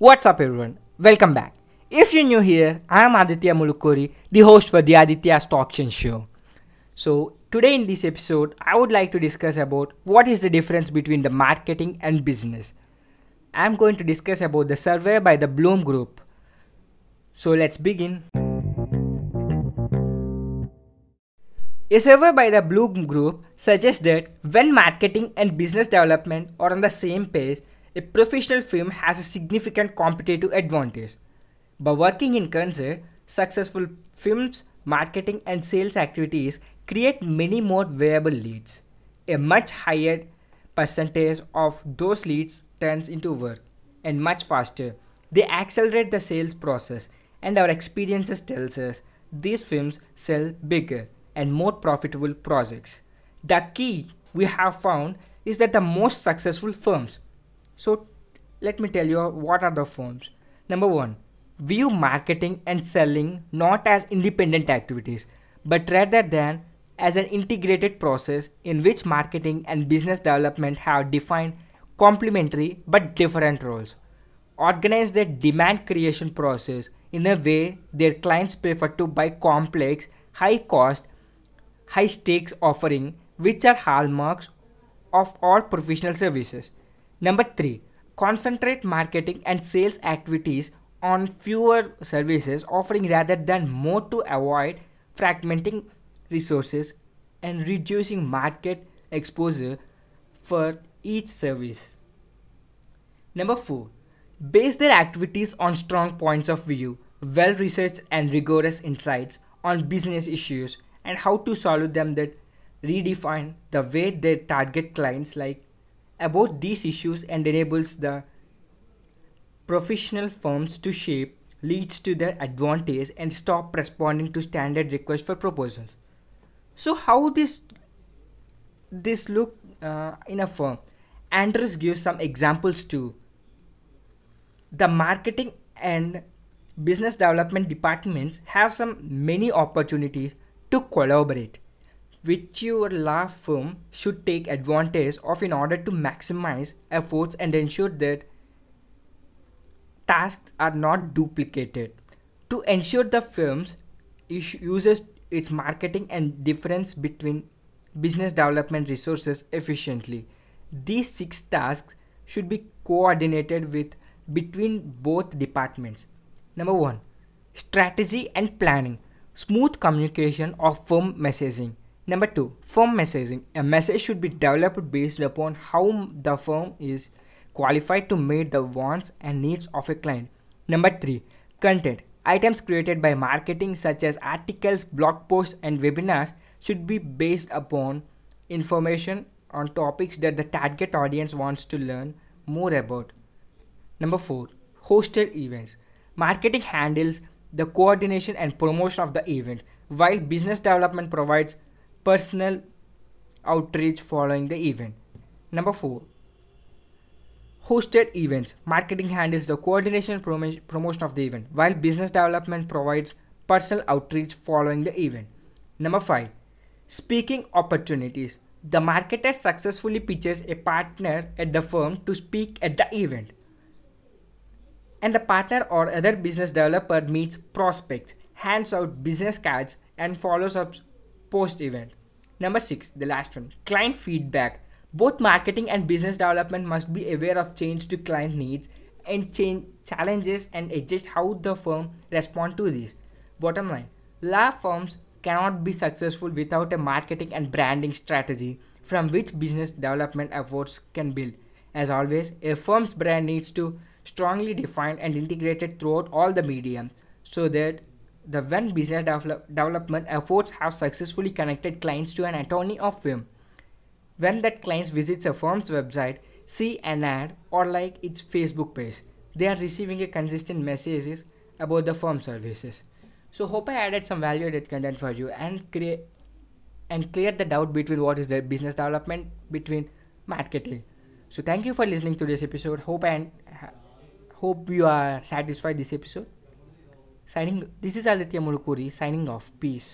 What's up, everyone? Welcome back. If you're new here, I'm Aditya Mulukuri, the host for the Aditya Stockchain Show. So, today in this episode, I would like to discuss about what is the difference between the marketing and business. I'm going to discuss about the survey by the Bloom Group. So, let's begin. A survey by the Bloom Group suggests that when marketing and business development are on the same page, a professional firm has a significant competitive advantage. By working in concert, successful firms' marketing and sales activities create many more viable leads. A much higher percentage of those leads turns into work and much faster. They accelerate the sales process and our experiences tells us these firms sell bigger and more profitable projects. The key we have found is that the most successful firms. So let me tell you what are the forms. Number 1, view marketing and selling not as independent activities but rather than as an integrated process in which marketing and business development have defined complementary but different roles. Organize their demand creation process in a way their clients prefer to buy complex, high cost, high stakes offering which are hallmarks of all professional services. Number 3. Concentrate marketing and sales activities on fewer services offering rather than more to avoid fragmenting resources and reducing market exposure for each service. Number 4. Base their activities on strong points of view, well researched and rigorous insights on business issues and how to solve them that redefine the way they target clients like about these issues and enables the professional firms to shape leads to their advantage and stop responding to standard requests for proposals. So how this this look uh, in a firm? Andrews gives some examples too. The marketing and business development departments have some many opportunities to collaborate which your law firm should take advantage of in order to maximize efforts and ensure that tasks are not duplicated. To ensure the firm uses its marketing and difference between business development resources efficiently. These six tasks should be coordinated with between both departments. Number 1 strategy and planning. Smooth communication of firm messaging number 2 firm messaging. A message should be developed based upon how the firm is qualified to meet the wants and needs of a client. Number 3 content. Items created by marketing such as articles blog posts and webinars should be based upon information on topics that the target audience wants to learn more about. Number 4 hosted events. Marketing handles the coordination and promotion of the event, while business development provides personal outreach following the event. Number 4. Hosted events. Marketing handles the coordination prom promotion of the event, while business development provides personal outreach following the event. Number 5. Speaking opportunities. The marketer successfully pitches a partner at the firm to speak at the event and the partner or other business developer meets prospects, hands out business cards, and follows up post event. Number six, the last one client feedback. Both marketing and business development must be aware of change to client needs and change challenges and adjust how the firm respond to these. Bottom line, law firms cannot be successful without a marketing and branding strategy from which business development efforts can build. As always, a firm's brand needs to strongly defined and integrated throughout all the medium so that the when business development efforts have successfully connected clients to an attorney of firm. When that client visits a firm's website, see an ad or like its Facebook page, they are receiving a consistent messages about the firm services. So hope I added some value added content for you and create and clear the doubt between what is the business development between marketing. So thank you for listening to this episode. Hope and Hope you are satisfied this episode. Signing this is Aditya Mulukuri signing off. Peace.